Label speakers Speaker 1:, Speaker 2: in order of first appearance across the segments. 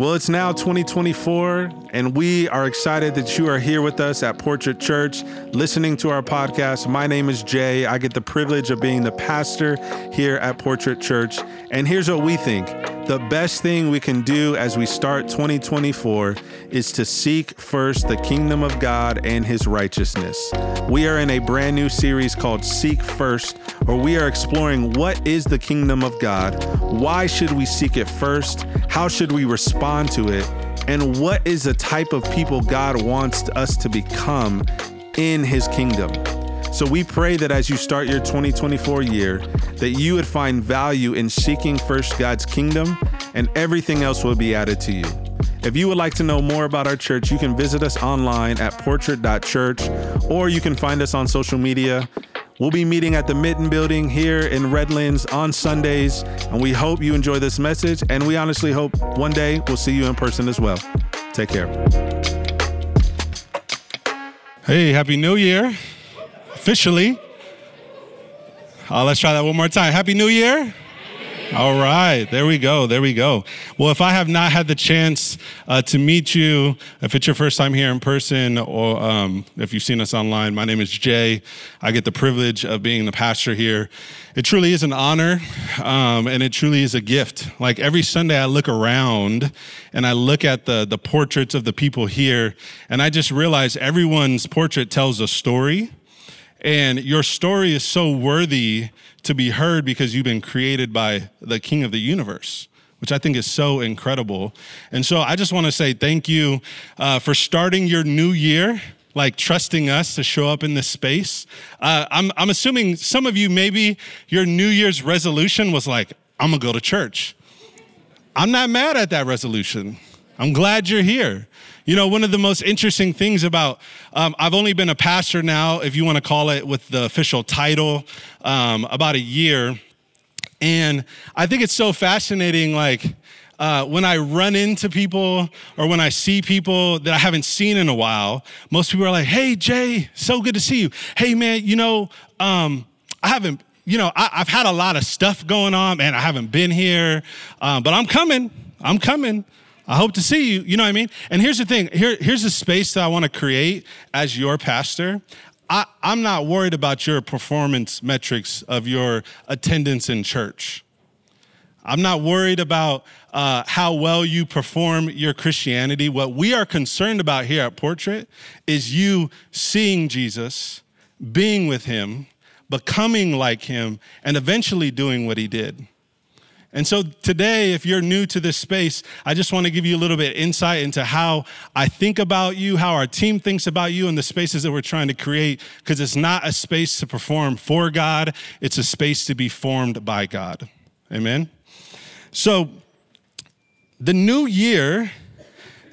Speaker 1: Well, it's now 2024, and we are excited that you are here with us at Portrait Church, listening to our podcast. My name is Jay. I get the privilege of being the pastor here at Portrait Church. And here's what we think the best thing we can do as we start 2024 is to seek first the kingdom of God and his righteousness. We are in a brand new series called Seek First, where we are exploring what is the kingdom of God, why should we seek it first, how should we respond to it, and what is the type of people God wants us to become in his kingdom. So we pray that as you start your 2024 year, that you would find value in seeking first God's kingdom and everything else will be added to you. If you would like to know more about our church, you can visit us online at portrait.church or you can find us on social media. We'll be meeting at the Mitten Building here in Redlands on Sundays, and we hope you enjoy this message. And we honestly hope one day we'll see you in person as well. Take care. Hey, Happy New Year officially. Uh, let's try that one more time. Happy New Year. All right, there we go. There we go. Well, if I have not had the chance uh, to meet you, if it's your first time here in person, or um, if you've seen us online, my name is Jay. I get the privilege of being the pastor here. It truly is an honor, um, and it truly is a gift. Like every Sunday, I look around and I look at the the portraits of the people here, and I just realize everyone's portrait tells a story. And your story is so worthy to be heard because you've been created by the King of the universe, which I think is so incredible. And so I just want to say thank you uh, for starting your new year. Like trusting us to show up in this space. Uh, I'm, I'm assuming some of you, maybe your New Year's resolution was like, I'm gonna go to church. I'm not mad at that resolution. I'm glad you're here. You know, one of the most interesting things about, um, I've only been a pastor now, if you want to call it with the official title, um, about a year. And I think it's so fascinating, like, uh, when I run into people or when I see people that I haven't seen in a while, most people are like, hey, Jay, so good to see you. Hey, man, you know, um, I haven't, you know, I, have had a lot of stuff going on, man. I haven't been here, um, but I'm coming. I'm coming. I hope to see you. You know what I mean? And here's the thing Here, here's a space that I want to create as your pastor. I, I'm not worried about your performance metrics of your attendance in church. I'm not worried about uh, how well you perform your Christianity. What we are concerned about here at Portrait is you seeing Jesus, being with him, becoming like him, and eventually doing what he did. And so today, if you're new to this space, I just want to give you a little bit insight into how I think about you, how our team thinks about you, and the spaces that we're trying to create, because it's not a space to perform for God, it's a space to be formed by God. Amen? So, the new year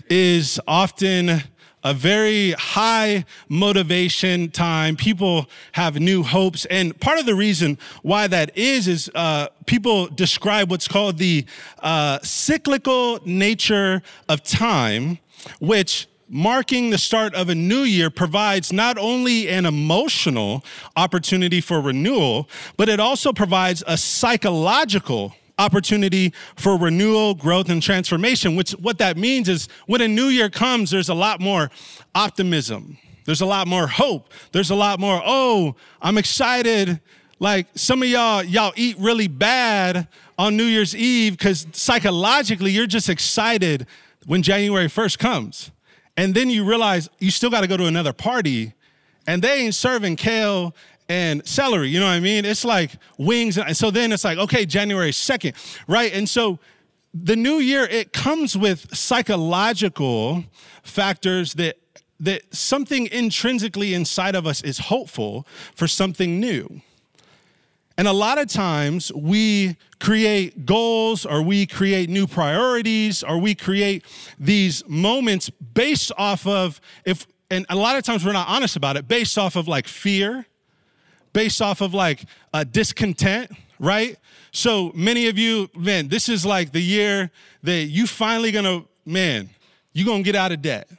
Speaker 1: is often a very high motivation time. People have new hopes. And part of the reason why that is, is uh, people describe what's called the uh, cyclical nature of time, which marking the start of a new year provides not only an emotional opportunity for renewal, but it also provides a psychological opportunity for renewal, growth, and transformation, which what that means is when a new year comes, there's a lot more optimism. There's a lot more hope. There's a lot more, oh, I'm excited. Like some of y'all, y'all eat really bad on New Year's Eve because psychologically you're just excited when January 1st comes. And then you realize you still got to go to another party and they ain't serving kale and celery. You know what I mean? It's like wings. And so then it's like, okay, January 2nd, right? And so the new year, it comes with psychological factors that that something intrinsically inside of us is hopeful for something new. And a lot of times we create goals or we create new priorities or we create these moments based off of if and a lot of times we're not honest about it based off of like fear based off of like a discontent, right? So many of you, man, this is like the year that you finally gonna, man, you gonna get out of debt.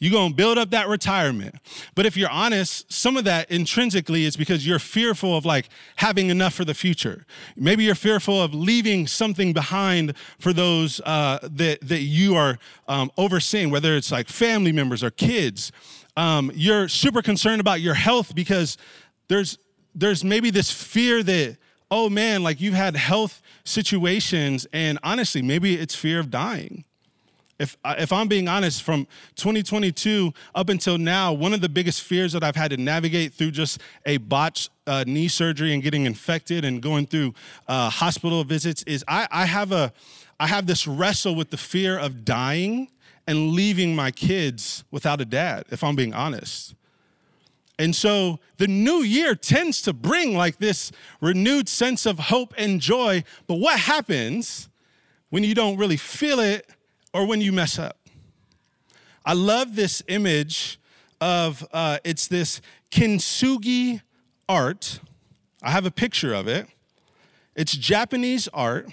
Speaker 1: You're going to build up that retirement. But if you're honest, some of that intrinsically is because you're fearful of like having enough for the future. Maybe you're fearful of leaving something behind for those uh, that, that you are um, overseeing, whether it's like family members or kids. Um, you're super concerned about your health because there's, there's maybe this fear that, oh man, like you've had health situations, and honestly, maybe it's fear of dying. If, if I'm being honest, from 2022 up until now, one of the biggest fears that I've had to navigate through just a botched uh, knee surgery and getting infected and going through uh, hospital visits is I, I, have a, I have this wrestle with the fear of dying and leaving my kids without a dad, if I'm being honest. And so the new year tends to bring like this renewed sense of hope and joy. But what happens when you don't really feel it or when you mess up? I love this image of uh, it's this kintsugi art. I have a picture of it. It's Japanese art.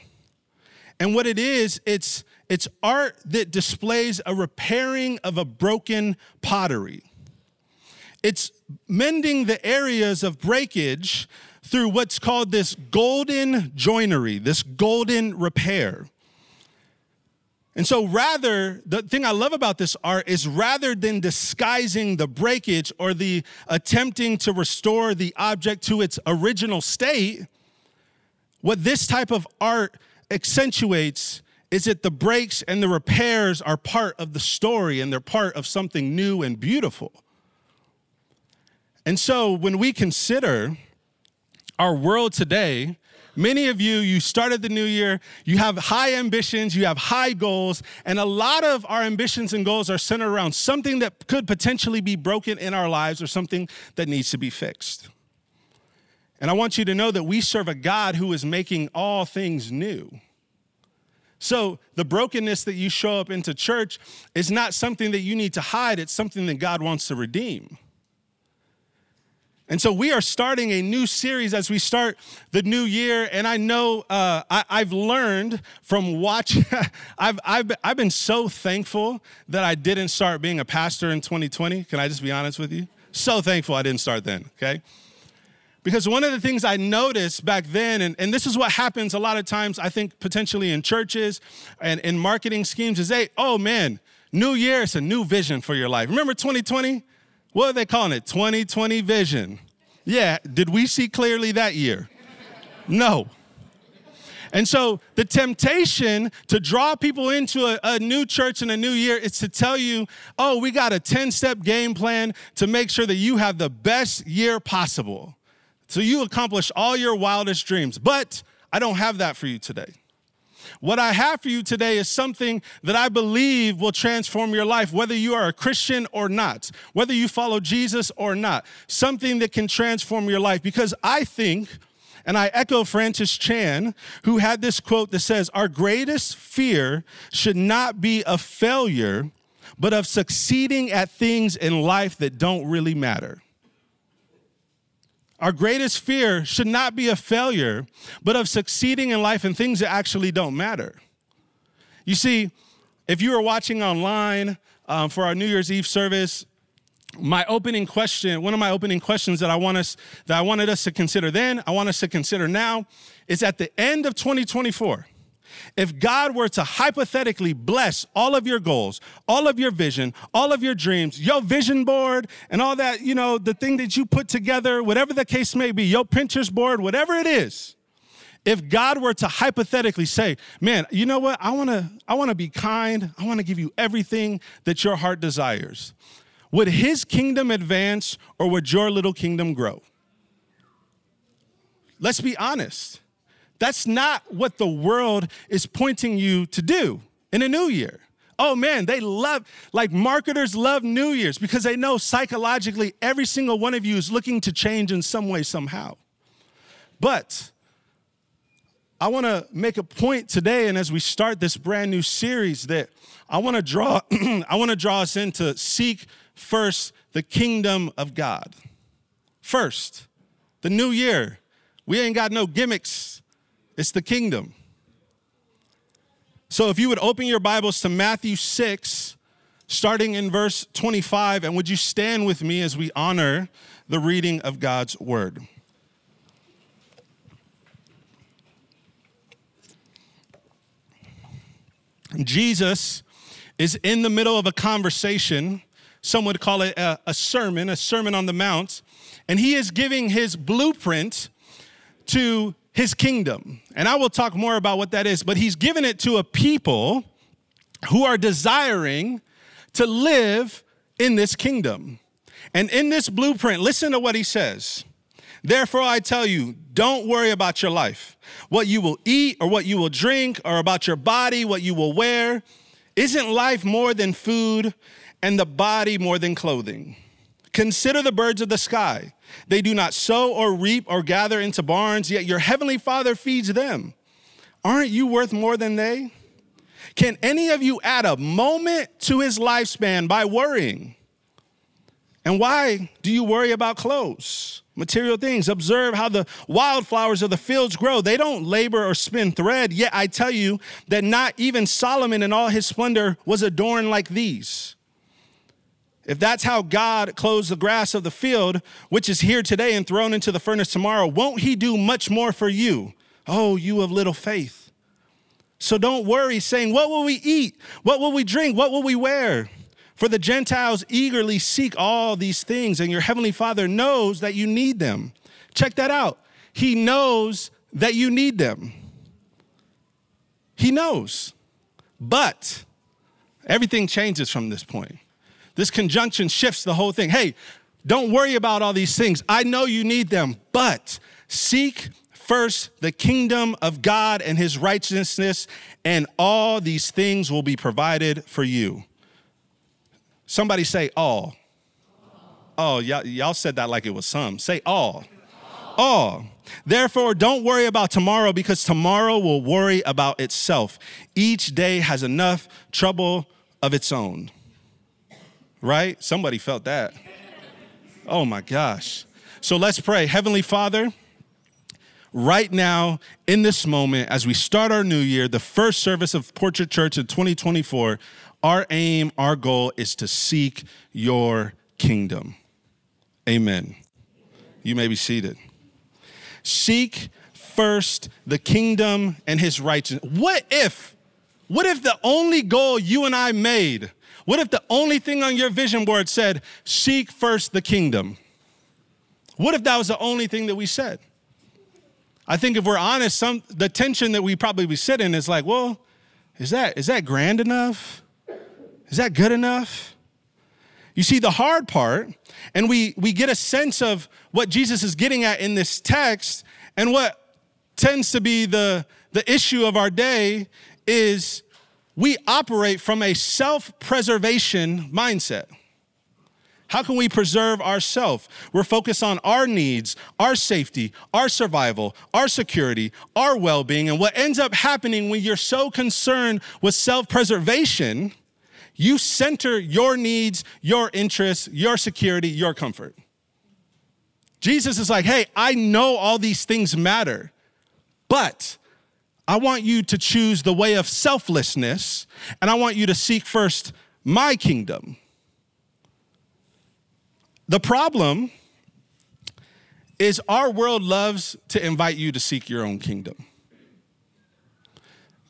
Speaker 1: And what it is, it's, it's art that displays a repairing of a broken pottery. It's mending the areas of breakage through what's called this golden joinery, this golden repair. And so, rather, the thing I love about this art is rather than disguising the breakage or the attempting to restore the object to its original state, what this type of art accentuates is that the breaks and the repairs are part of the story and they're part of something new and beautiful. And so when we consider our world today, many of you, you started the new year, you have high ambitions, you have high goals, and a lot of our ambitions and goals are centered around something that could potentially be broken in our lives or something that needs to be fixed. And I want you to know that we serve a God who is making all things new. So, the brokenness that you show up into church is not something that you need to hide, it's something that God wants to redeem. And so we are starting a new series as we start the new year. And I know uh, I, have learned from watching, I've, I've, I've been so thankful that I didn't start being a pastor in 2020. Can I just be honest with you? So thankful I didn't start then, okay? Because one of the things I noticed back then, and, and this is what happens a lot of times, I think potentially in churches and in marketing schemes, is they, oh man, new year, it's a new vision for your life. Remember 2020? What are they calling it? 2020 vision. Yeah, did we see clearly that year? No. And so the temptation to draw people into a, a, new church in a new year is to tell you, oh, we got a 10 step game plan to make sure that you have the best year possible. So you accomplish all your wildest dreams. But I don't have that for you today. What I have for you today is something that I believe will transform your life, whether you are a Christian or not, whether you follow Jesus or not, something that can transform your life. Because I think, and I echo Francis Chan, who had this quote that says, Our greatest fear should not be of failure, but of succeeding at things in life that don't really matter. Our greatest fear should not be a failure, but of succeeding in life and things that actually don't matter. You see, if you are watching online um, for our New Year's Eve service, my opening question, one of my opening questions that I want us, that I wanted us to consider then, I want us to consider now, is at the end of 2024. If God were to hypothetically bless all of your goals, all of your vision, all of your dreams, your vision board, and all that, you know, the thing that you put together, whatever the case may be, your Pinterest board, whatever it is, if God were to hypothetically say, man, you know what? I wanna, I wanna be kind, I wanna give you everything that your heart desires. Would his kingdom advance or would your little kingdom grow? Let's be honest. That's not what the world is pointing you to do in a new year. Oh man, they love, like marketers love New Year's because they know psychologically every single one of you is looking to change in some way, somehow. But I want to make a point today, and as we start this brand new series, that I want to draw, I want to draw us in to seek first the kingdom of God. First, the new year. We ain't got no gimmicks it's the kingdom. So if you would open your Bibles to Matthew 6, starting in verse 25. And would you stand with me as we honor the reading of God's word? Jesus is in the middle of a conversation. Some would call it a, a, sermon, a sermon on the mount. And he is giving his blueprint to his kingdom. And I will talk more about what that is, but he's given it to a people who are desiring to live in this kingdom. And in this blueprint, listen to what he says. Therefore, I tell you, don't worry about your life, what you will eat or what you will drink, or about your body, what you will wear. Isn't life more than food and the body more than clothing? Consider the birds of the sky. They do not sow or reap or gather into barns, yet your heavenly Father feeds them. Aren't you worth more than they? Can any of you add a moment to his lifespan by worrying? And why do you worry about clothes? Material things. Observe how the wildflowers of the fields grow. They don't labor or spin thread. Yet I tell you that not even Solomon in all his splendor was adorned like these. If that's how God clothes the grass of the field, which is here today and thrown into the furnace tomorrow, won't he do much more for you? Oh, you of little faith. So don't worry, saying, What will we eat? What will we drink? What will we wear? For the Gentiles eagerly seek all these things, and your heavenly Father knows that you need them. Check that out. He knows that you need them. He knows. But everything changes from this point. This conjunction shifts the whole thing. Hey, don't worry about all these things. I know you need them, but seek first the kingdom of God and his righteousness, and all these things will be provided for you. Somebody say all. Oh, y'all, y'all said that like it was some. Say all. All. Therefore, don't worry about tomorrow because tomorrow will worry about itself. Each day has enough trouble of its own. Right? Somebody felt that. Oh my gosh. So let's pray. Heavenly Father, right now, in this moment, as we start our new year, the first service of Portrait Church in 2024, our aim, our goal is to seek your kingdom. Amen. You may be seated. Seek first the kingdom and his righteousness. What if, what if the only goal you and I made, what if the only thing on your vision board said, seek first the kingdom? What if that was the only thing that we said? I think if we're honest, some the tension that we probably be sitting is like, well, is that is that grand enough? Is that good enough? You see, the hard part, and we, we get a sense of what Jesus is getting at in this text, and what tends to be the, the issue of our day is we operate from a self preservation mindset. How can we preserve ourselves? We're focused on our needs, our safety, our survival, our security, our well being. And what ends up happening when you're so concerned with self preservation you center your needs, your interests, your security, your comfort. Jesus is like, hey, I know all these things matter, but I want you to choose the way of selflessness, and I want you to seek first my kingdom. The problem is our world loves to invite you to seek your own kingdom.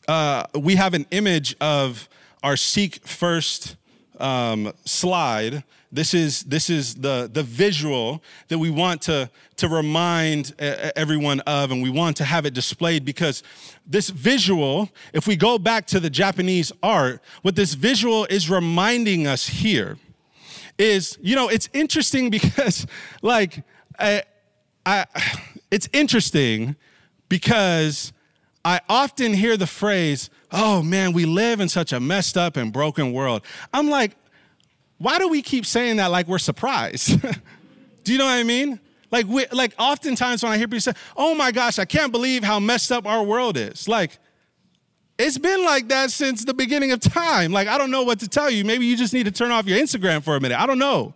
Speaker 1: Uh, we have an image of our seek first um, slide, this is this is the the visual that we want to to remind everyone of, and we want to have it displayed because this visual, if we go back to the Japanese art, what this visual is reminding us here is, you know, it's interesting because like I, I it's interesting because I often hear the phrase, oh man, we live in such a messed up and broken world. I'm like, why do we keep saying that like we're surprised? do you know what I mean? Like, we, like oftentimes when I hear people say, oh my gosh, I can't believe how messed up our world is. Like, it's been like that since the beginning of time. Like, I don't know what to tell you. Maybe you just need to turn off your Instagram for a minute. I don't know.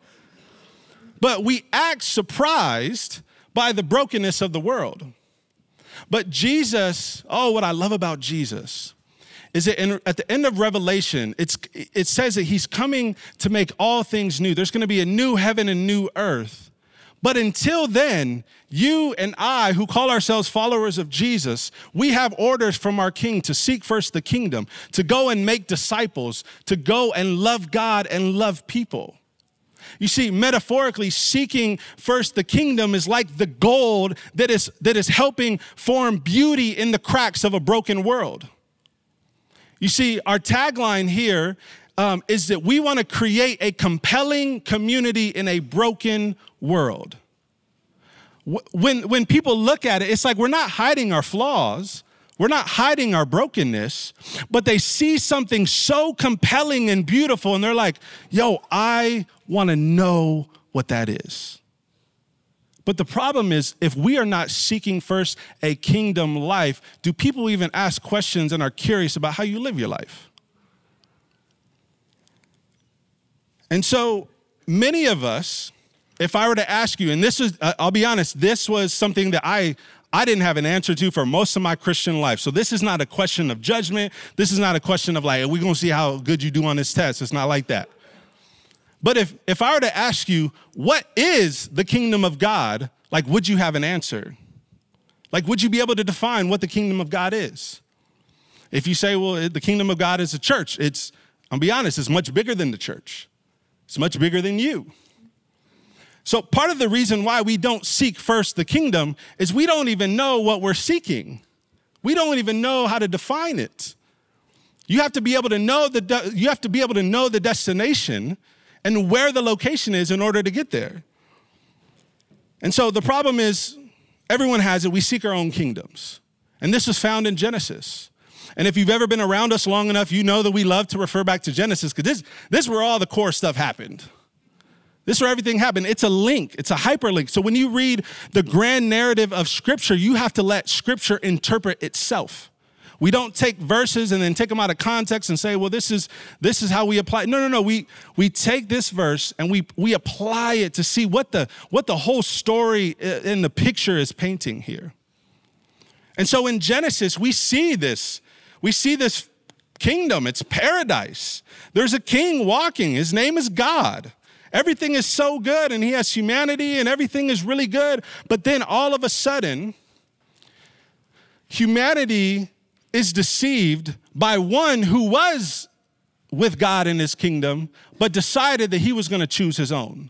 Speaker 1: But we act surprised by the brokenness of the world. But Jesus, oh, what I love about Jesus is that in, at the end of Revelation, it's, it says that he's coming to make all things new. There's going to be a new heaven and new earth. But until then, you and I, who call ourselves followers of Jesus, we have orders from our King to seek first the kingdom, to go and make disciples, to go and love God and love people. You see, metaphorically, seeking first the kingdom is like the gold that is, that is helping form beauty in the cracks of a broken world. You see, our tagline here um, is that we want to create a compelling community in a broken world. When, when people look at it, it's like we're not hiding our flaws. We're not hiding our brokenness, but they see something so compelling and beautiful, and they're like, yo, I want to know what that is. But the problem is, if we are not seeking first a kingdom life, do people even ask questions and are curious about how you live your life? And so many of us, if I were to ask you, and this is, uh, I'll be honest, this was something that I I didn't have an answer to for most of my Christian life. So this is not a question of judgment. This is not a question of like, we're gonna see how good you do on this test. It's not like that. But if if I were to ask you, what is the kingdom of God? Like, would you have an answer? Like, would you be able to define what the kingdom of God is? If you say, well, the kingdom of God is a church, it's, I'll be honest, it's much bigger than the church. It's much bigger than you. So, part of the reason why we don't seek first the kingdom is we don't even know what we're seeking. We don't even know how to define it. You have to be able to know the you have to be able to know the destination and where the location is in order to get there. And so the problem is everyone has it. We seek our own kingdoms. And this is found in Genesis. And if you've ever been around us long enough, you know that we love to refer back to Genesis because this, this is where all the core stuff happened. This is where everything happened. It's a link, it's a hyperlink. So when you read the grand narrative of Scripture, you have to let Scripture interpret itself. We don't take verses and then take them out of context and say, well, this is this is how we apply. No, no, no. We we take this verse and we we apply it to see what the what the whole story in the picture is painting here. And so in Genesis, we see this. We see this kingdom. It's paradise. There's a king walking. His name is God. Everything is so good and he has humanity and everything is really good. But then all of a sudden, humanity is deceived by one who was with God in his kingdom, but decided that he was going to choose his own.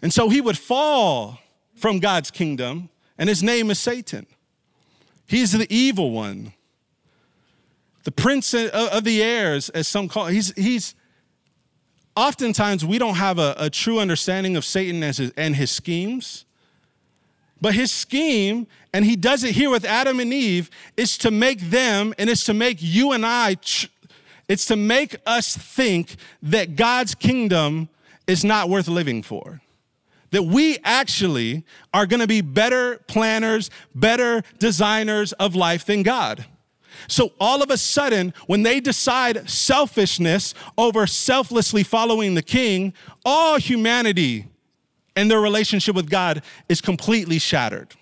Speaker 1: And so he would fall from God's kingdom, and his name is Satan. He's the evil one, the prince of the airs, as some call. He's he's oftentimes we don't have a, a true understanding of Satan his, and his schemes. But his scheme, and he does it here with Adam and Eve, is to make them and it's to make you and I, it's to make us think that God's kingdom is not worth living for. That we actually are gonna be better planners, better designers of life than God. So all of a sudden, when they decide selfishness over selflessly following the king, all humanity and their relationship with God is completely shattered.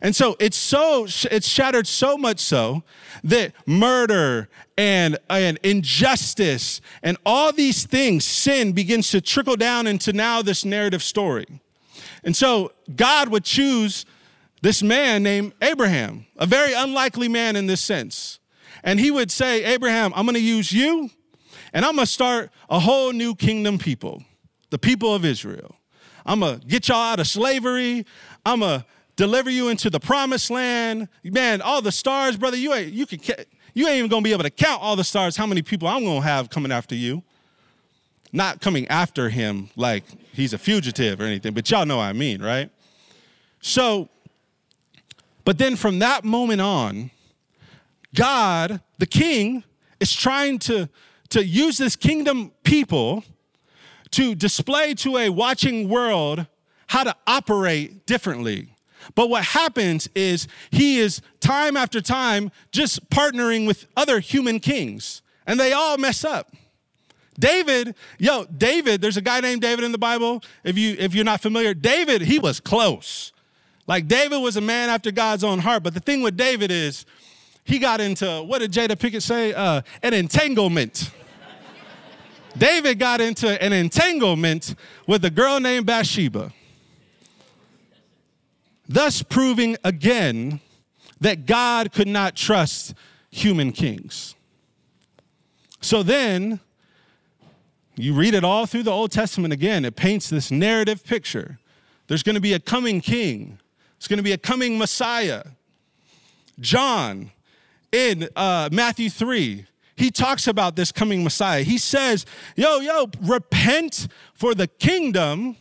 Speaker 1: And so it's so it's shattered so much so that murder and, and injustice and all these things, sin begins to trickle down into now this narrative story. And so God would choose this man named Abraham, a very unlikely man in this sense. And he would say, Abraham, I'm gonna use you and I'm gonna start a whole new kingdom people, the people of Israel. I'm gonna get y'all out of slavery. I'm gonna deliver you into the promised land. Man, all the stars, brother, you ain't, you can, you ain't even gonna be able to count all the stars, how many people I'm gonna have coming after you. Not coming after him like he's a fugitive or anything, but y'all know what I mean, right? So but then from that moment on, God, the king, is trying to, to use this kingdom people to display to a watching world how to operate differently. But what happens is he is time after time just partnering with other human kings, and they all mess up. David, yo, David, there's a guy named David in the Bible. If you if you're not familiar, David, he was close. Like David was a man after God's own heart. But the thing with David is, he got into, what did Jada Pinkett say? Uh, an entanglement. David got into an entanglement with a girl named Bathsheba, thus proving again that God could not trust human kings. So then, you read it all through the Old Testament again, it paints this narrative picture. There's going to be a coming king, there's going to be a coming Messiah. John in uh, Matthew 3, he talks about this coming Messiah. He says, Yo, yo, repent, for the kingdom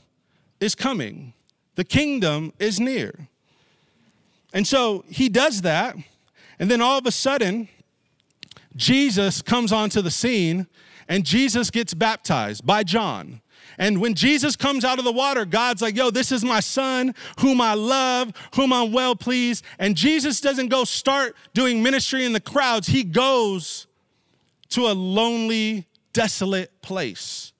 Speaker 1: is coming. The kingdom is near. And so he does that. And then all of a sudden, Jesus comes onto the scene and Jesus gets baptized by John. And when Jesus comes out of the water, God's like, yo, this is my son whom I love, whom I'm well pleased. And Jesus doesn't go start doing ministry in the crowds, he goes to a lonely, desolate place.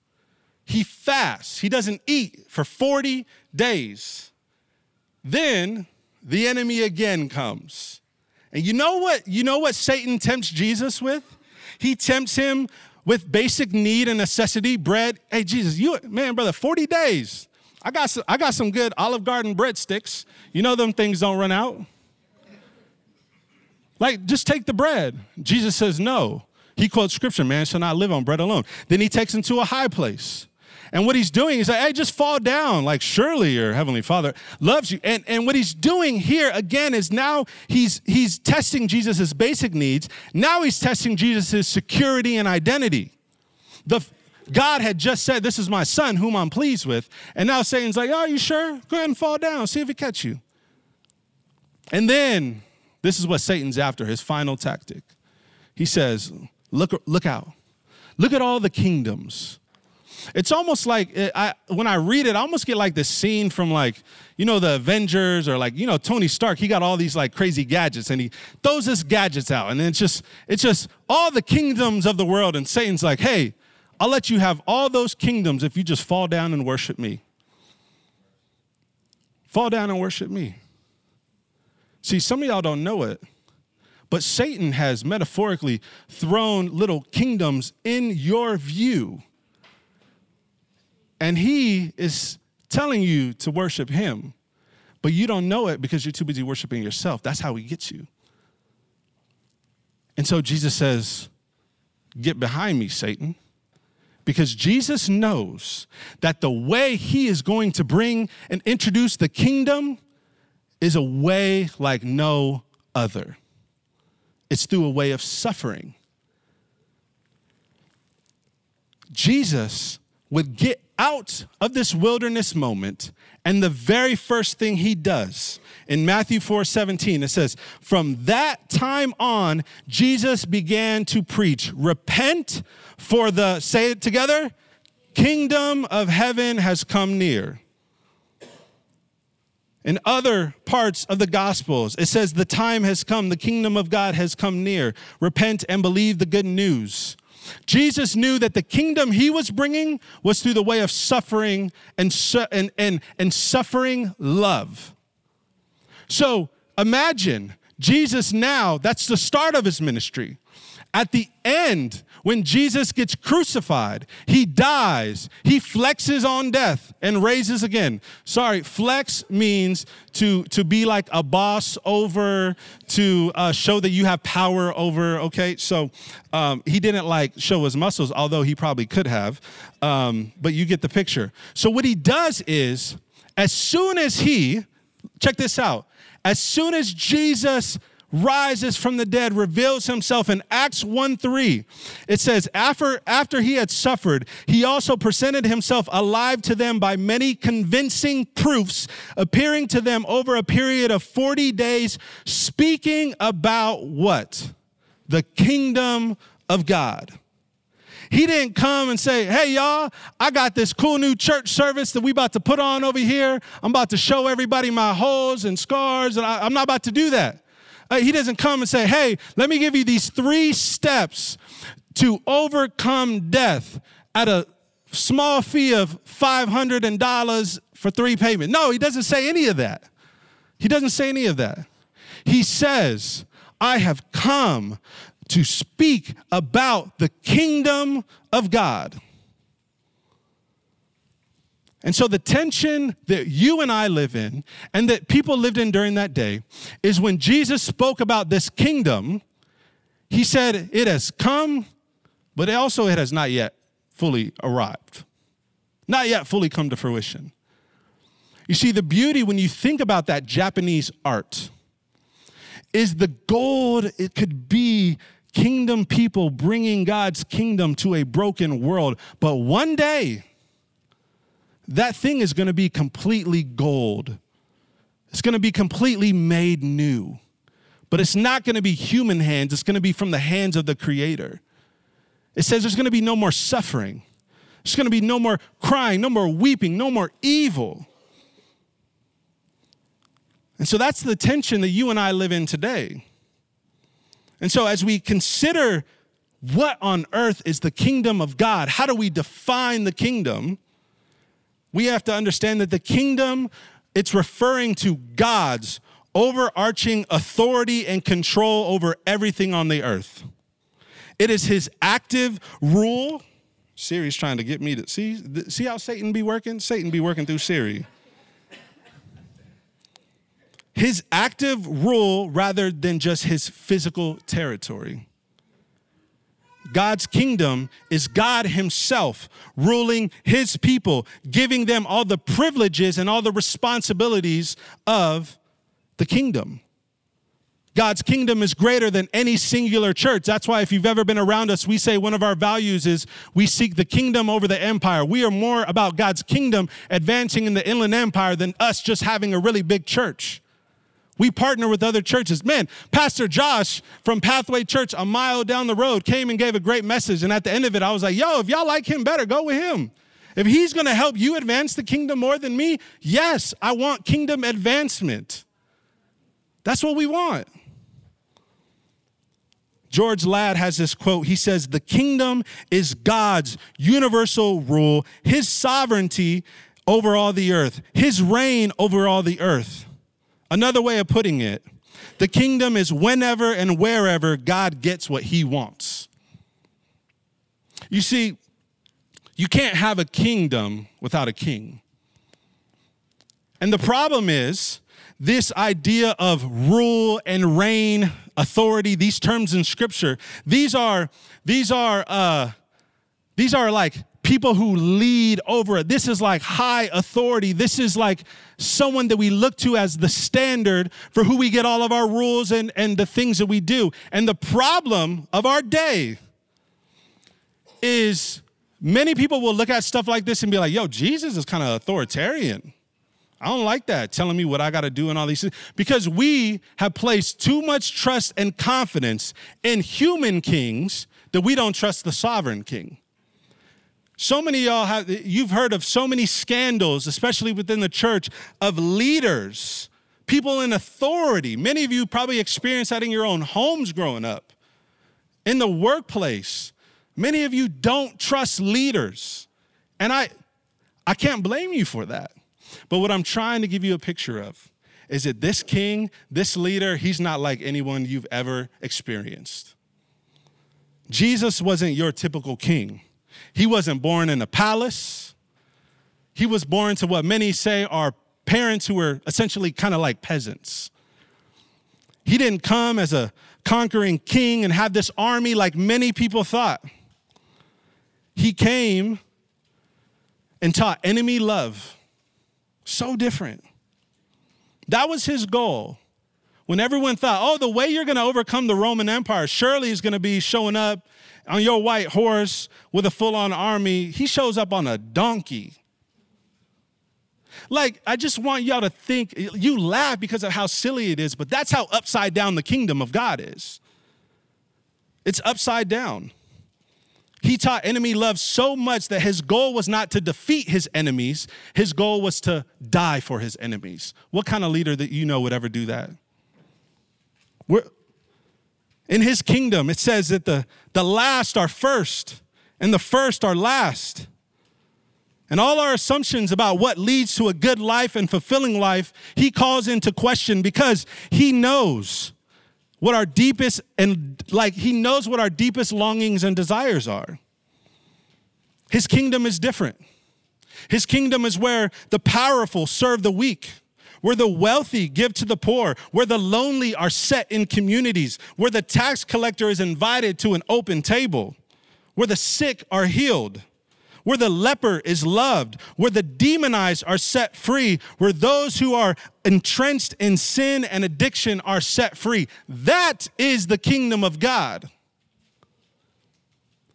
Speaker 1: He fasts, he doesn't eat for 40 days. Then the enemy again comes. And you know what? You know what Satan tempts Jesus with? He tempts him with basic need and necessity, bread. Hey, Jesus, you man, brother, 40 days. I got some, I got some good Olive Garden breadsticks. You know them things don't run out. Like, just take the bread. Jesus says no. He quotes scripture, man shall not live on bread alone. Then he takes him to a high place. And what he's doing is like, hey, just fall down. Like, surely your heavenly father loves you. And, and what he's doing here again is now he's he's testing Jesus' basic needs. Now he's testing Jesus' security and identity. The God had just said, This is my son whom I'm pleased with. And now Satan's like, are you sure? Go ahead and fall down. See if he catch you. And then this is what Satan's after, his final tactic. He says, Look, look out. Look at all the kingdoms. It's almost like eh, I, when I read it, I almost get like this scene from like, you know, the Avengers or like, you know, Tony Stark. He got all these like crazy gadgets and he throws his gadgets out. And it's just, it's just all the kingdoms of the world. And Satan's like, hey, I'll let you have all those kingdoms if you just fall down and worship me. Fall down and worship me. See, some of y'all don't know it, but Satan has metaphorically thrown little kingdoms in your view. And he is telling you to worship him, but you don't know it because you're too busy worshiping yourself. That's how he gets you. And so Jesus says, Get behind me, Satan. Because Jesus knows that the way he is going to bring and introduce the kingdom is a way like no other. It's through a way of suffering. Jesus would get out of this wilderness moment, and the very first thing he does in Matthew 4 17, it says, From that time on, Jesus began to preach, Repent, for the, say it together, kingdom of heaven has come near. In other parts of the Gospels, it says, The time has come, the kingdom of God has come near. Repent and believe the good news. Jesus knew that the kingdom he was bringing was through the way of suffering and, su- and, and, and suffering love. So imagine Jesus now, that's the start of his ministry. At the end, when Jesus gets crucified, he dies, he flexes on death and raises again. Sorry, flex means to, to be like a boss over, to uh, show that you have power over, okay? So um, he didn't like show his muscles, although he probably could have, um, but you get the picture. So what he does is, as soon as he, check this out, as soon as Jesus rises from the dead, reveals himself in Acts 1 3. It says, after, after he had suffered, he also presented himself alive to them by many convincing proofs, appearing to them over a period of 40 days, speaking about what? The kingdom of God. He didn't come and say, hey, y'all, I got this cool new church service that we about to put on over here. I'm about to show everybody my holes and scars, and I, I'm not about to do that. Uh, he doesn't come and say, hey, let me give you these three steps to overcome death at a small fee of $500 for three payments. No, he doesn't say any of that. He doesn't say any of that. He says, I have come to speak about the kingdom of God. And so, the tension that you and I live in, and that people lived in during that day, is when Jesus spoke about this kingdom, he said, It has come, but also it has not yet fully arrived, not yet fully come to fruition. You see, the beauty when you think about that Japanese art is the gold it could be kingdom people bringing God's kingdom to a broken world. But one day, that thing is going to be completely gold. It's going to be completely made new. But it's not going to be human hands, it's going to be from the hands of the Creator. It says there's going to be no more suffering, there's going to be no more crying, no more weeping, no more evil. And so that's the tension that you and I live in today. And so, as we consider what on earth is the kingdom of God, how do we define the kingdom? We have to understand that the kingdom, it's referring to God's overarching authority and control over everything on the earth. It is his active rule. Siri's trying to get me to see see how Satan be working? Satan be working through Siri his active rule rather than just his physical territory. God's kingdom is God Himself ruling His people, giving them all the privileges and all the responsibilities of the kingdom. God's kingdom is greater than any singular church. That's why, if you've ever been around us, we say one of our values is we seek the kingdom over the empire. We are more about God's kingdom advancing in the Inland Empire than us just having a really big church. We partner with other churches. Man, Pastor Josh from Pathway Church a mile down the road came and gave a great message. And at the end of it, I was like, yo, if y'all like him better, go with him. If he's going to help you advance the kingdom more than me, yes, I want kingdom advancement. That's what we want. George Ladd has this quote. He says, The kingdom is God's universal rule, his sovereignty over all the earth, his reign over all the earth. Another way of putting it, the kingdom is whenever and wherever God gets what he wants. You see, you can't have a kingdom without a king. And the problem is, this idea of rule and reign, authority, these terms in scripture, these are, these are, uh, these are like people who lead over it. This is like high authority. This is like someone that we look to as the standard for who we get all of our rules and, and the things that we do. And the problem of our day is many people will look at stuff like this and be like, yo, Jesus is kind of authoritarian. I don't like that, telling me what I got to do and all these things. Because we have placed too much trust and confidence in human kings that we don't trust the sovereign king. So many y'all have, you've heard of so many scandals, especially within the church, of leaders, people in authority. Many of you probably experienced that in your own homes growing up, in the workplace. Many of you don't trust leaders. And I, I can't blame you for that. But what I'm trying to give you a picture of is that this king, this leader, he's not like anyone you've ever experienced. Jesus wasn't your typical king. He wasn't born in a palace. He was born to what many say are parents who were essentially kind of like peasants. He didn't come as a conquering king and have this army like many people thought. He came and taught enemy love. So different. That was his goal. When everyone thought, oh, the way you're going to overcome the Roman Empire surely is going to be showing up on your white horse with a full on army. He shows up on a donkey. Like, I just want y'all to think, you laugh because of how silly it is, but that's how upside down the kingdom of God is. It's upside down. He taught enemy love so much that his goal was not to defeat his enemies, his goal was to die for his enemies. What kind of leader that you know would ever do that? We're, in his kingdom, it says that the, the last are first and the first are last. And all our assumptions about what leads to a good life and fulfilling life, he calls into question because he knows what our deepest and like he knows what our deepest longings and desires are. His kingdom is different. His kingdom is where the powerful serve the weak, where the wealthy give to the poor, where the lonely are set in communities, where the tax collector is invited to an open table, where the sick are healed where the leper is loved, where the demonized are set free, where those who are entrenched in sin and addiction are set free. That is the kingdom of God.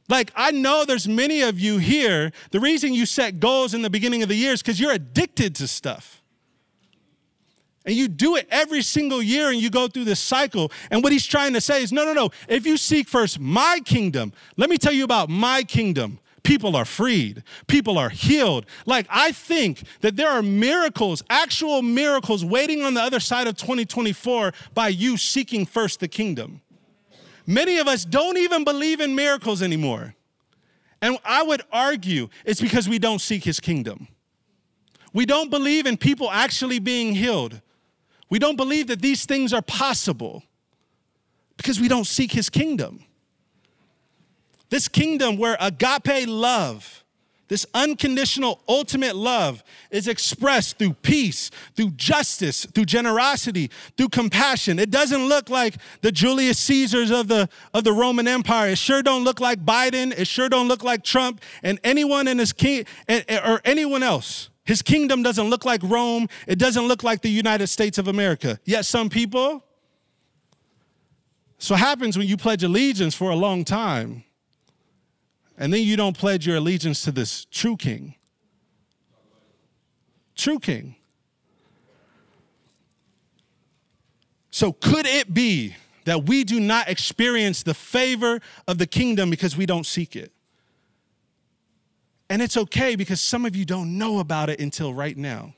Speaker 1: Like, I know there's many of you here, the reason you set goals in the beginning of the year is because you're addicted to stuff. And you do it every single year and you go through this cycle. And what he's trying to say is no, no, no. If you seek first my kingdom, let me tell you about my kingdom people are freed, people are healed. Like, I think that there are miracles, actual miracles, waiting on the other side of 2024 by you seeking first the kingdom. Many of us don't even believe in miracles anymore. And I would argue it's because we don't seek his kingdom. We don't believe in people actually being healed. We don't believe that these things are possible because we don't seek his kingdom. This kingdom where agape love, this unconditional, ultimate love is expressed through peace, through justice, through generosity, through compassion. It doesn't look like the Julius Caesars of the, of the Roman Empire. It sure don't look like Biden. It sure don't look like Trump and anyone in his king or anyone else. His kingdom doesn't look like Rome. It doesn't look like the United States of America. Yet some people, so happens when you pledge allegiance for a long time and then you don't pledge your allegiance to this true king. True king. So, could it be that we do not experience the favor of the kingdom because we don't seek it? And it's okay because some of you don't know about it until right now.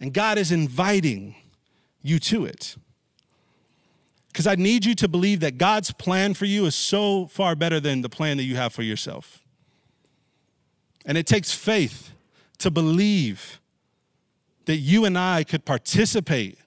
Speaker 1: And God is inviting you to it. Because I need you to believe that God's plan for you is so far better than the plan that you have for yourself. And it takes faith to believe that you and I could participate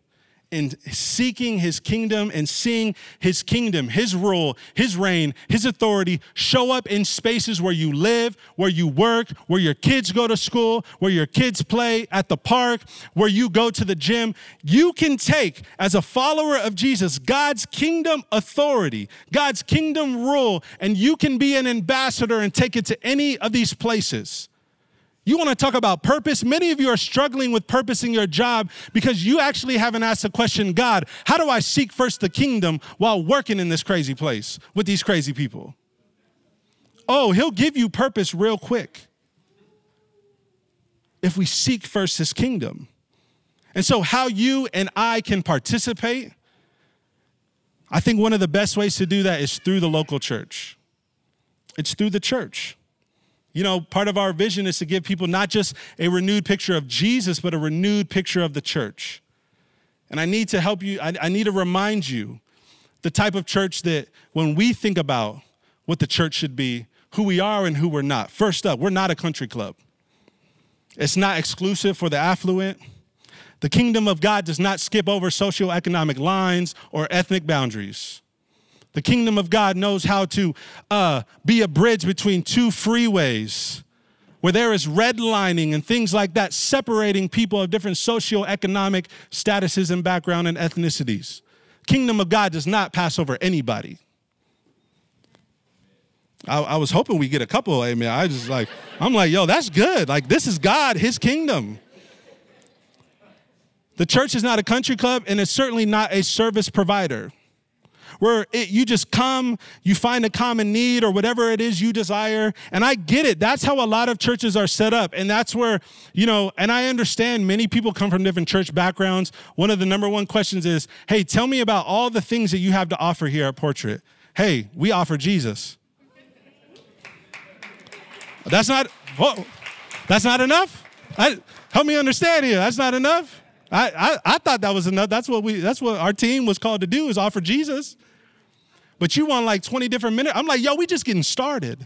Speaker 1: in seeking his kingdom and seeing his kingdom, his rule, his reign, his authority show up in spaces where you live, where you work, where your kids go to school, where your kids play at the park, where you go to the gym. You can take, as a follower of Jesus, God's kingdom authority, God's kingdom rule, and you can be an ambassador and take it to any of these places. You want to talk about purpose? Many of you are struggling with purpose in your job because you actually haven't asked the question God, how do I seek first the kingdom while working in this crazy place with these crazy people? Oh, He'll give you purpose real quick if we seek first His kingdom. And so, how you and I can participate, I think one of the best ways to do that is through the local church. It's through the church. You know, part of our vision is to give people not just a renewed picture of Jesus, but a renewed picture of the church. And I need to help you, I, I need to remind you the type of church that when we think about what the church should be, who we are and who we're not. First up, we're not a country club. It's not exclusive for the affluent. The kingdom of God does not skip over socioeconomic lines or ethnic boundaries. The kingdom of God knows how to uh, be a bridge between two freeways where there is redlining and things like that, separating people of different socioeconomic statuses and background and ethnicities. Kingdom of God does not pass over anybody. I, I was hoping we get a couple. Amen. I just like, I'm like, yo, that's good. Like, this is God, His kingdom. The church is not a country club, and it's certainly not a service provider where it, you just come, you find a common need or whatever it is you desire. And I get it. That's how a lot of churches are set up. And that's where, you know, and I understand many people come from different church backgrounds. One of the number one questions is, hey, tell me about all the things that you have to offer here at Portrait. Hey, we offer Jesus. That's not, whoa, that's not enough? I, help me understand here. That's not enough? I, I, I, thought that was enough. That's what we that's what our team was called to do is offer Jesus. But you want like 20 different minutes. I'm like, yo, we just getting started.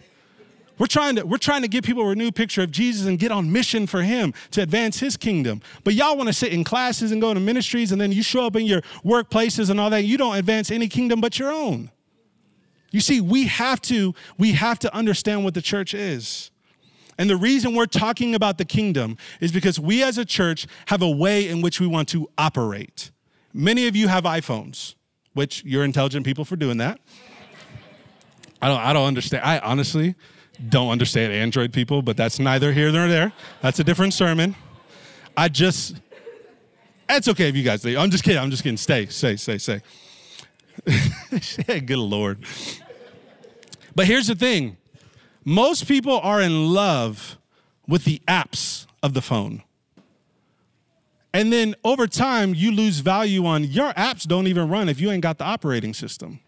Speaker 1: We're trying to we're trying to give people a renewed picture of Jesus and get on mission for him to advance his kingdom. But y'all want to sit in classes and go to ministries and then you show up in your workplaces and all that. You don't advance any kingdom but your own. You see, we have to we have to understand what the church is. And the reason we're talking about the kingdom is because we as a church have a way in which we want to operate. Many of you have iPhones, which you're intelligent people for doing that. I don't I don't understand. I honestly don't understand Android people, but that's neither here nor there. That's a different sermon. I just, it's okay if you guys leave. I'm just kidding. I'm just kidding. Stay, stay, stay, stay. Good Lord. But here's the thing most people are in love with the apps of the phone. And then over time, you lose value on your apps don't even run if you ain't got the operating system.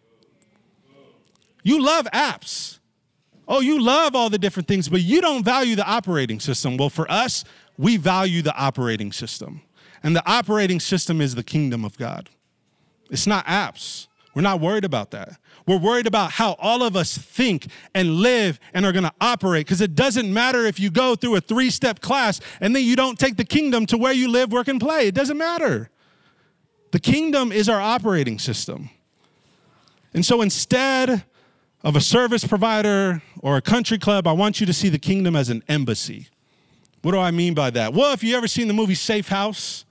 Speaker 1: You love apps. Oh, you love all the different things, but you don't value the operating system. Well, for us, we value the operating system. And the operating system is the kingdom of God. It's not apps. We're not worried about that. We're worried about how all of us think and live and are going to operate because it doesn't matter if you go through a three step class and then you don't take the kingdom to where you live, work, and play. It doesn't matter. The kingdom is our operating system. And so instead of a service provider or a country club, I want you to see the kingdom as an embassy. What do I mean by that? Well, if you ever seen the movie Safe House,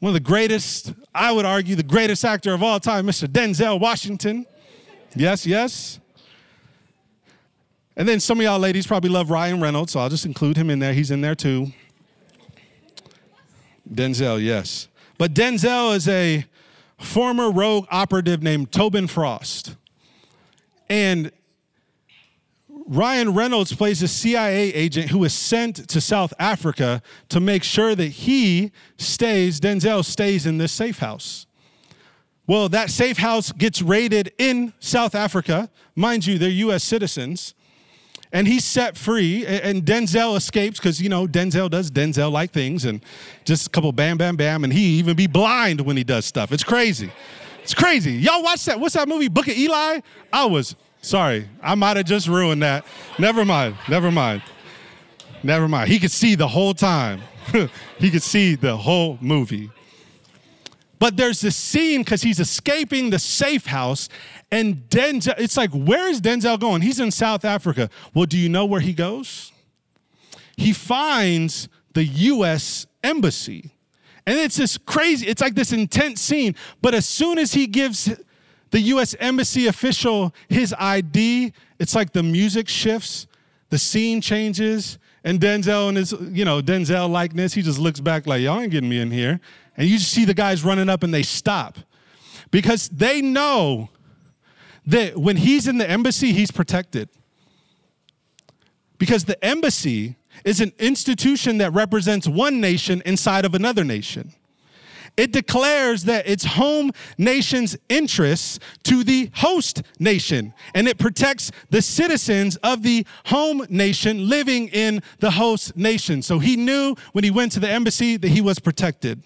Speaker 1: one of the greatest, I would argue, the greatest actor of all time, Mr. Denzel Washington. Yes, yes. And then some of y'all ladies probably love Ryan Reynolds, so I'll just include him in there. He's in there too. Denzel, yes. But Denzel is a former rogue operative named Tobin Frost. And Ryan Reynolds plays a CIA agent who is sent to South Africa to make sure that he stays, Denzel stays in this safe house. Well, that safe house gets raided in South Africa. Mind you, they're US citizens. And he's set free, and Denzel escapes because, you know, Denzel does Denzel like things and just a couple bam, bam, bam, and he even be blind when he does stuff. It's crazy. It's crazy. Y'all watch that? What's that movie, Book of Eli? I was sorry. I might have just ruined that. Never mind. Never mind. Never mind. He could see the whole time. he could see the whole movie. But there's this scene because he's escaping the safe house, and Denzel, it's like, where is Denzel going? He's in South Africa. Well, do you know where he goes? He finds the U.S. Embassy. And it's this crazy, it's like this intense scene. But as soon as he gives the US Embassy official his ID, it's like the music shifts, the scene changes, and Denzel and his, you know, Denzel likeness, he just looks back like, y'all ain't getting me in here. And you just see the guys running up and they stop because they know that when he's in the embassy, he's protected. Because the embassy is an institution that represents one nation inside of another nation. It declares that its home nation's interests to the host nation, and it protects the citizens of the home nation living in the host nation. So he knew when he went to the embassy that he was protected.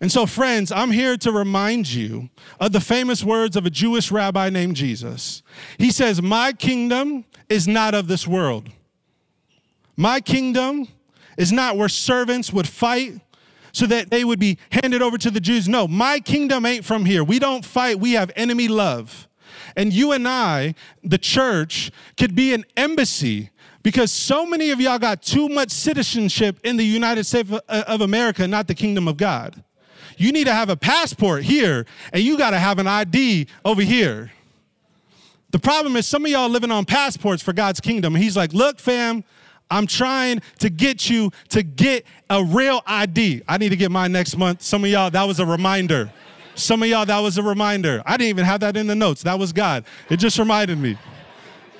Speaker 1: And so, friends, I'm here to remind you of the famous words of a Jewish rabbi named Jesus. He says, My kingdom is not of this world. My kingdom is not where servants would fight so that they would be handed over to the Jews. No, my kingdom ain't from here. We don't fight, we have enemy love. And you and I, the church, could be an embassy because so many of y'all got too much citizenship in the United States of uh, America, not the kingdom of God. You need to have a passport here, and you got to have an ID over here. The problem is some of y'all living on passports for God's kingdom. He's like, look, fam, I'm trying to get you to get a real ID. I need to get mine next month. Some of y'all, that was a reminder. Some of y'all, that was a reminder. I didn't even have that in the notes. That was God. It just reminded me.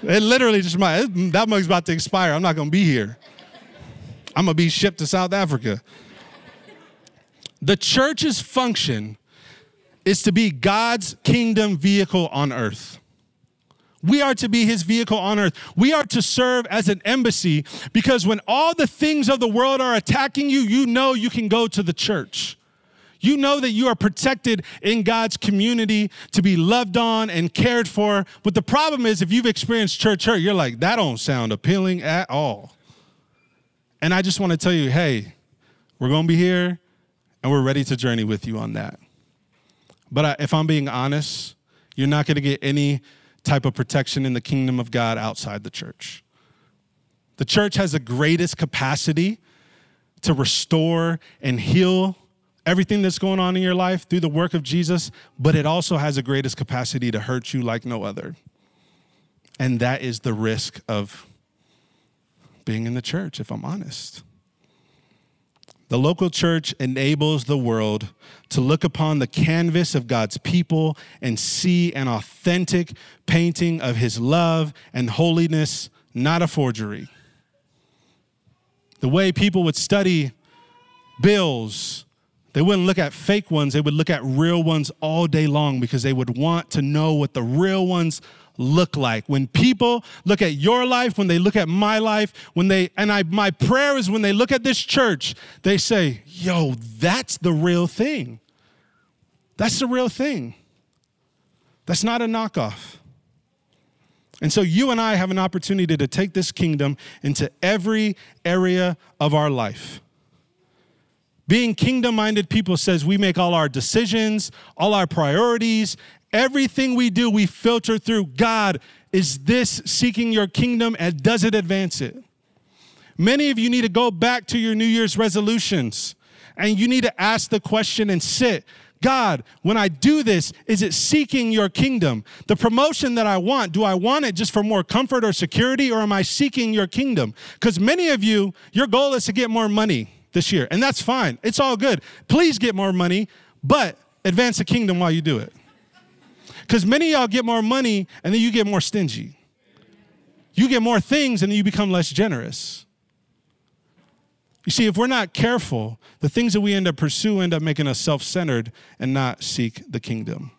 Speaker 1: It literally just reminded that mug's about to expire. I'm not gonna be here. I'm gonna be shipped to South Africa. The church's function is to be God's kingdom vehicle on earth. We are to be his vehicle on earth. We are to serve as an embassy because when all the things of the world are attacking you, you know you can go to the church. You know that you are protected in God's community to be loved on and cared for. But the problem is, if you've experienced church hurt, you're like, that don't sound appealing at all. And I just want to tell you, hey, we're going to be here and we're ready to journey with you on that. But if I'm being honest, you're not going to get any type of protection in the kingdom of God outside the church. The church has the greatest capacity to restore and heal everything that's going on in your life through the work of Jesus, but it also has the greatest capacity to hurt you like no other. And that is the risk of being in the church, if I'm honest. The local church enables the world to look upon the canvas of God's people and see an authentic painting of his love and holiness, not a forgery. The way people would study bills, they wouldn't look at fake ones, they would look at real ones all day long because they would want to know what the real ones look like. When people look at your life, when they look at my life, when they, and I, my prayer is when they look at this church, they say, yo, that's the real thing. That's the real thing. That's not a knockoff. And so you and I have an opportunity to take this kingdom into every area of our life. Being kingdom minded people says we make all our decisions, all our priorities, Everything we do, we filter through God. Is this seeking your kingdom and does it advance it? Many of you need to go back to your New Year's resolutions and you need to ask the question and sit. God, when I do this, is it seeking your kingdom? The promotion that I want, do I want it just for more comfort or security, or am I seeking your kingdom? Because many of you, your goal is to get more money this year, and that's fine. It's all good. Please get more money, but advance the kingdom while you do it. Because many y'all get more money and then you get more stingy. You get more things and then you become less generous. You see, if we're not careful, the things that we end up pursuing end up making us self centered and not seek the kingdom.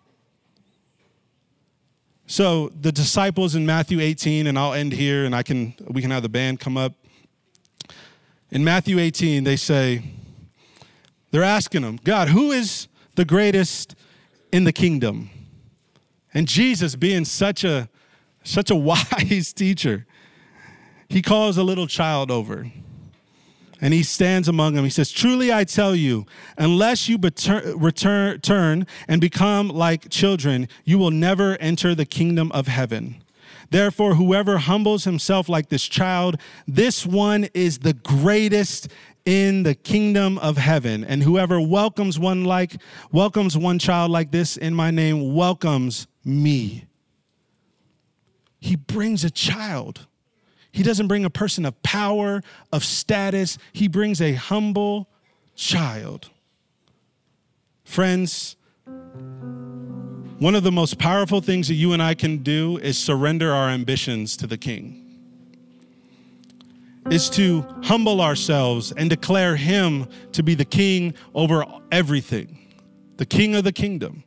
Speaker 1: So the disciples in Matthew 18, and I'll end here and I can we can have the band come up. In Matthew 18, they say, they're asking him, God, who is the greatest in the kingdom? And Jesus, being such a such a wise teacher, he calls a little child over. And he stands among them. He says, Truly I tell you, unless you return, turn and become like children, you will never enter the kingdom of heaven. Therefore, whoever humbles himself like this child, this one is the greatest in the kingdom of heaven. And whoever welcomes one like welcomes one child like this in my name welcomes me. He brings a child. He doesn't bring a person of power, of status. He brings a humble child. Friends, one of the most powerful things that you and I can do is surrender our ambitions to the King. Is to humble ourselves and declare Him to be the King over everything, the King of the kingdom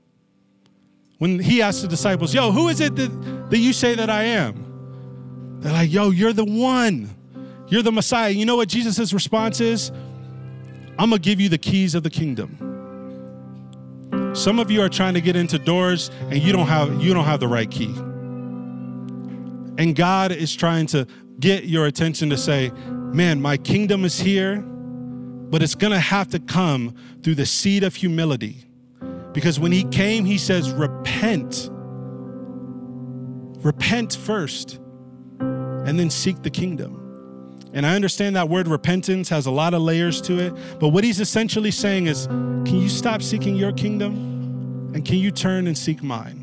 Speaker 1: when he asked the disciples, Yo, who is it that, that you say that I am? They're like, Yo, you're the one. You're the Messiah. You know what Jesus' response is? I'm going to give you the keys of the kingdom. Some of you are trying to get into doors and you don't have you don't have the right key. And God is trying to get your attention to say, "Man, my kingdom is here, but it's going to have to come through the seed of humility." Because when he came, he says, repent. Repent first, and then seek the kingdom. And I understand that word repentance has a lot of layers to it, but what he's essentially saying is, can you stop seeking your kingdom? And can you turn and seek mine?